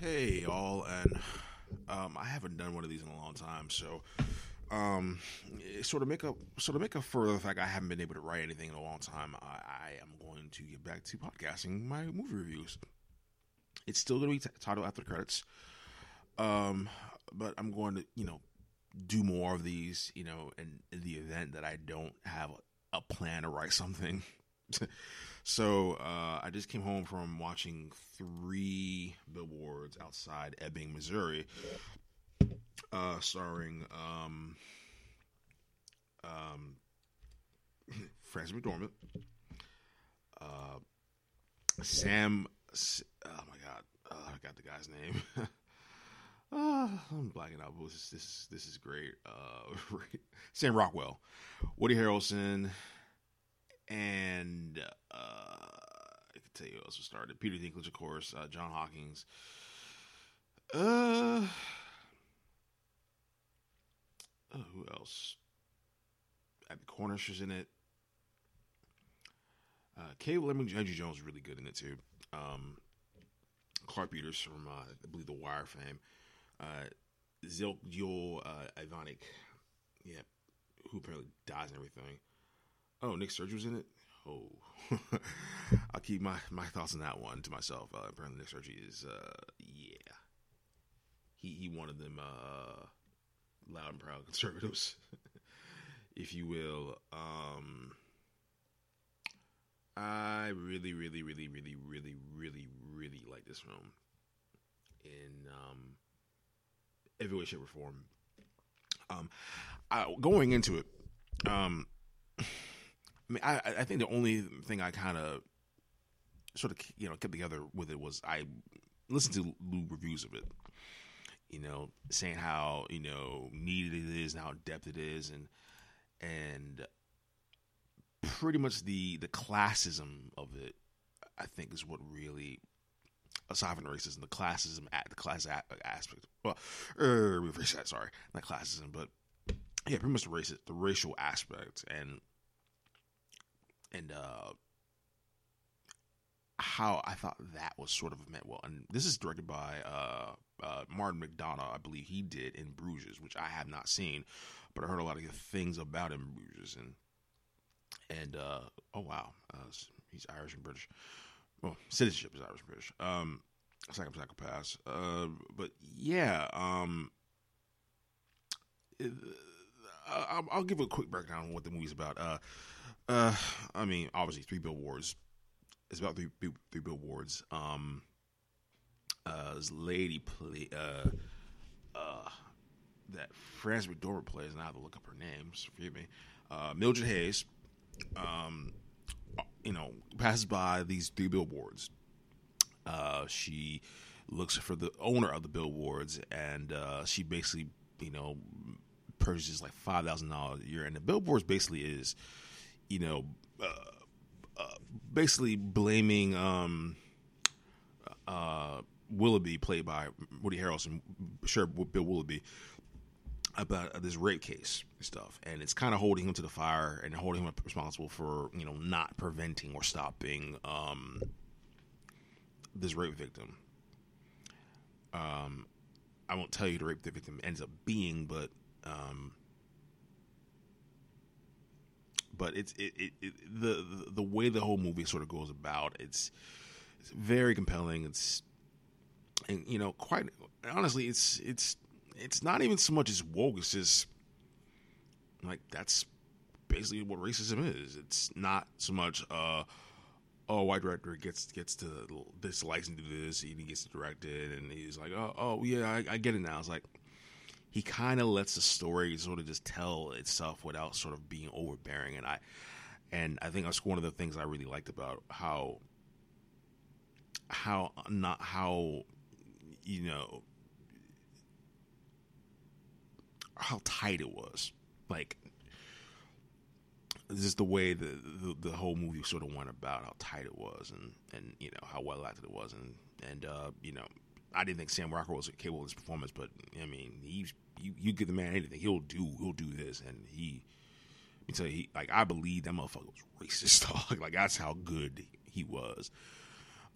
Hey, all, and um, I haven't done one of these in a long time, so um, sort of make up, sort of make up for the fact I haven't been able to write anything in a long time. I, I am going to get back to podcasting my movie reviews. It's still going to be t- titled after credits, um, but I'm going to, you know, do more of these, you know, in, in the event that I don't have a, a plan to write something. so uh, I just came home from watching three billboards outside Ebbing, Missouri, uh, starring um, um, Frances McDormand, uh, Sam. Oh my God, oh, I got the guy's name. Uh, I'm blacking out. This is this is, this is great. Uh, Sam Rockwell, Woody Harrelson, and uh, I can tell you who else was started. Peter Dinklage, of course. Uh, John Hawkes. Uh, uh, who else? Abbie Cornish is in it. Uh, Caleb Lemon, Andrew Jones is really good in it too. Um, Clarke Peters from uh, I believe the Wire fame. Uh, Zilk Joel uh, Ivanek, yeah, who apparently dies and everything. Oh, Nick Sturge was in it. Oh, I'll keep my, my thoughts on that one to myself. Uh, apparently, Nick Sturge is uh, yeah, he he wanted them uh, loud and proud conservatives, if you will. Um, I really, really, really, really, really, really, really like this film. In um, every way, shape, or form. Um, I, going into it, um, I mean, I, I think the only thing I kind of sort of you know kept together with it was I listened to reviews of it, you know, saying how you know needed it is and how depth it is, and and pretty much the the classism of it, I think, is what really aside from racism, the classism, at the class aspect. Well, er, that. Sorry, not classism, but yeah, pretty much the race, the racial aspect, and and uh, how I thought that was sort of meant well. And this is directed by uh, uh, Martin McDonagh, I believe he did in Bruges, which I have not seen, but I heard a lot of good things about him in Bruges, and and uh, oh wow, uh, he's Irish and British well, citizenship is Irish and British. Um, seven psychopaths. Uh, but yeah, um, it, I'll, I'll, give a quick breakdown on what the movie's about. Uh, uh, I mean, obviously, three billboards. It's about three three billboards. Um, uh, this lady play uh, uh, that Frances McDormand plays, and I have to look up her name. So forgive me. Uh, Mildred Hayes. Um, you know, passes by these three billboards. Uh, she looks for the owner of the billboards, and uh, she basically, you know, purchases like five thousand dollars a year. And the billboards basically is, you know, uh, uh basically blaming um, uh, Willoughby, played by Woody Harrelson, sure, Bill Willoughby, about this rape case stuff, and it's kind of holding him to the fire and holding him responsible for you know not preventing or stopping um, this rape victim. Um, I won't tell you the rape victim ends up being, but um, but it's it, it, it the, the way the whole movie sort of goes about it's it's very compelling. It's and you know quite honestly, it's it's it's not even so much as woke. It's just like that's basically what racism is. It's not so much uh oh white director gets gets to this to do this, he gets directed and he's like, oh oh yeah, I, I get it now. It's like he kind of lets the story sort of just tell itself without sort of being overbearing, and I and I think that's one of the things I really liked about how how not how you know how tight it was. Like this is the way the, the, the whole movie sort of went about how tight it was and and you know how well acted it was and and uh, you know I didn't think Sam Rockwell was capable of this performance, but I mean he's you, you give the man anything he'll do he'll do this and he you he like I believe that motherfucker was racist dog like that's how good he was.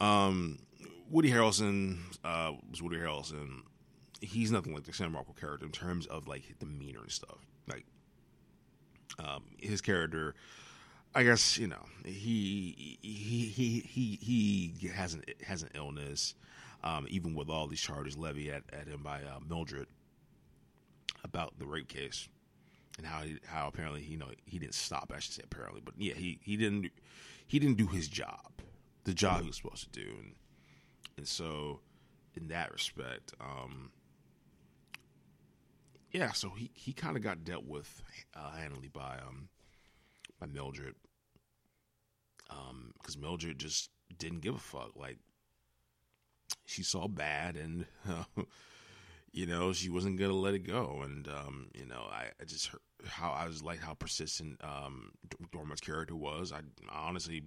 Um, Woody Harrelson uh, was Woody Harrelson. He's nothing like the Sam Rockwell character in terms of like the demeanor and stuff. Like um, his character, I guess you know he he he he he has an has an illness. Um, even with all these charges levied at, at him by uh, Mildred about the rape case and how he, how apparently you know he didn't stop. I should say apparently, but yeah, he he didn't he didn't do his job, the job he was supposed to do, and and so in that respect, um, yeah, so he he kind of got dealt with uh, handily by um by Mildred, um, because Mildred just didn't give a fuck. Like she saw bad and. Uh, you know, she wasn't gonna let it go, and um, you know, I, I just heard how I was like how persistent um, Dormand's character was. I honestly,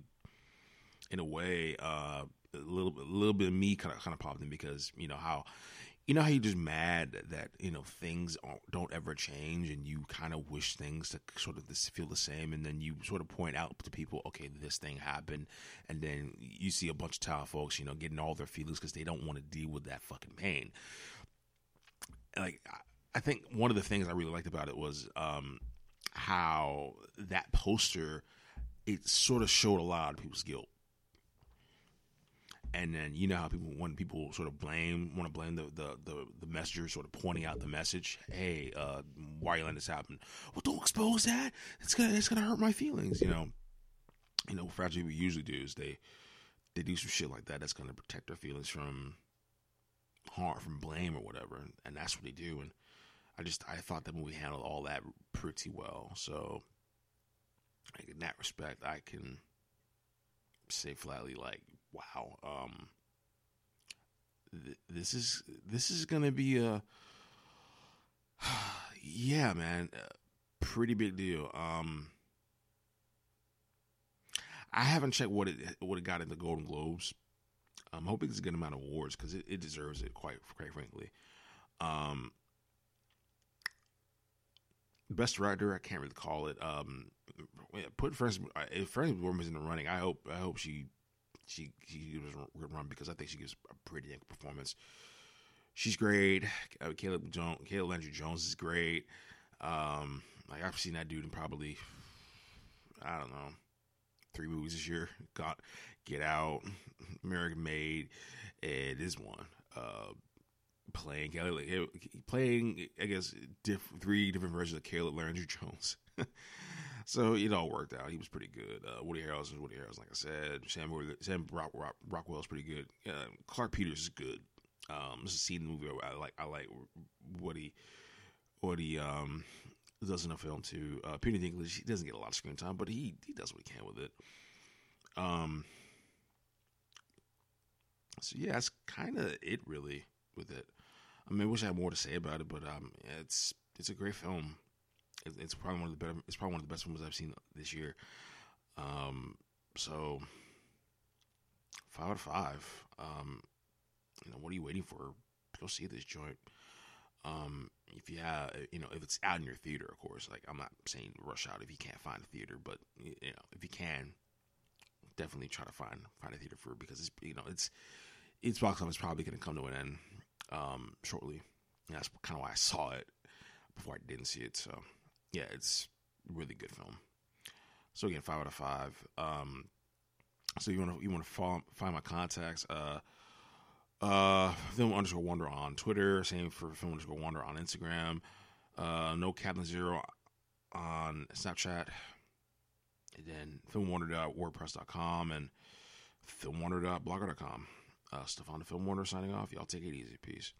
in a way, uh, a little a little bit of me kind of kind of popped in because you know how. You know how you're just mad that you know things don't ever change, and you kind of wish things to sort of feel the same, and then you sort of point out to people, okay, this thing happened, and then you see a bunch of town folks, you know, getting all their feelings because they don't want to deal with that fucking pain like I think one of the things I really liked about it was um, how that poster it sort of showed a lot of people's guilt. And then you know how people when people sort of blame want to blame the, the the the messenger sort of pointing out the message, hey, uh, why are you letting this happen? Well, don't expose that. It's gonna it's gonna hurt my feelings. You know, you know. What we usually do is they they do some shit like that that's gonna protect their feelings from harm, from blame or whatever, and, and that's what they do. And I just I thought that movie handled all that pretty well. So in that respect, I can say flatly like, wow, um, th- this is this is gonna be a yeah, man, pretty big deal. Um, I haven't checked what it what it got in the Golden Globes, I'm hoping it's a good amount of awards because it, it, deserves it. Quite quite frankly, um, best director I can't really call it. Um, put Frances if Frances McDormand in the running. I hope I hope she she she gives a run because I think she gives a pretty good performance. She's great. Uh, Caleb Jones, Caleb Landry Jones is great. Um, like I've seen that dude in probably I don't know three movies this year. Got Get Out, American Made, and this one. Uh, playing Kelly, playing I guess diff, three different versions of Caleb Landry Jones. so it all worked out. He was pretty good. Uh, Woody Harrelson, Woody Harrelson, like I said. Sam, Sam Rock, Rock, Rockwell is pretty good. Uh, Clarke Peters is good. Um, this is in the movie I like. I like what he, what he um does in the film too. Uh, Peter Dinklage, he doesn't get a lot of screen time, but he he does what he can with it. Um, so yeah, that's kind of it really with it. I mean, I wish I had more to say about it, but um, it's it's a great film. It, it's probably one of the better. It's probably one of the best films I've seen this year. Um, so five out of five. Um, you know, what are you waiting for? Go see this joint. Um, if you have, you know, if it's out in your theater, of course. Like I'm not saying rush out if you can't find a theater, but you know, if you can, definitely try to find find a theater for it because it's you know it's its box office probably going to come to an end um, shortly. And that's kind of why I saw it before I didn't see it. So yeah, it's really good film. So again, five out of five. Um, so you want to you want to find my contacts. Uh, uh, film underscore wanderer on Twitter. Same for film underscore wanderer on Instagram. Uh, no Captain Zero on Snapchat. And then filmwanderer.wordpress.com and filmwanderer.blogger.com. Uh, Stefan Film Wanderer signing off. Y'all take it easy. Peace.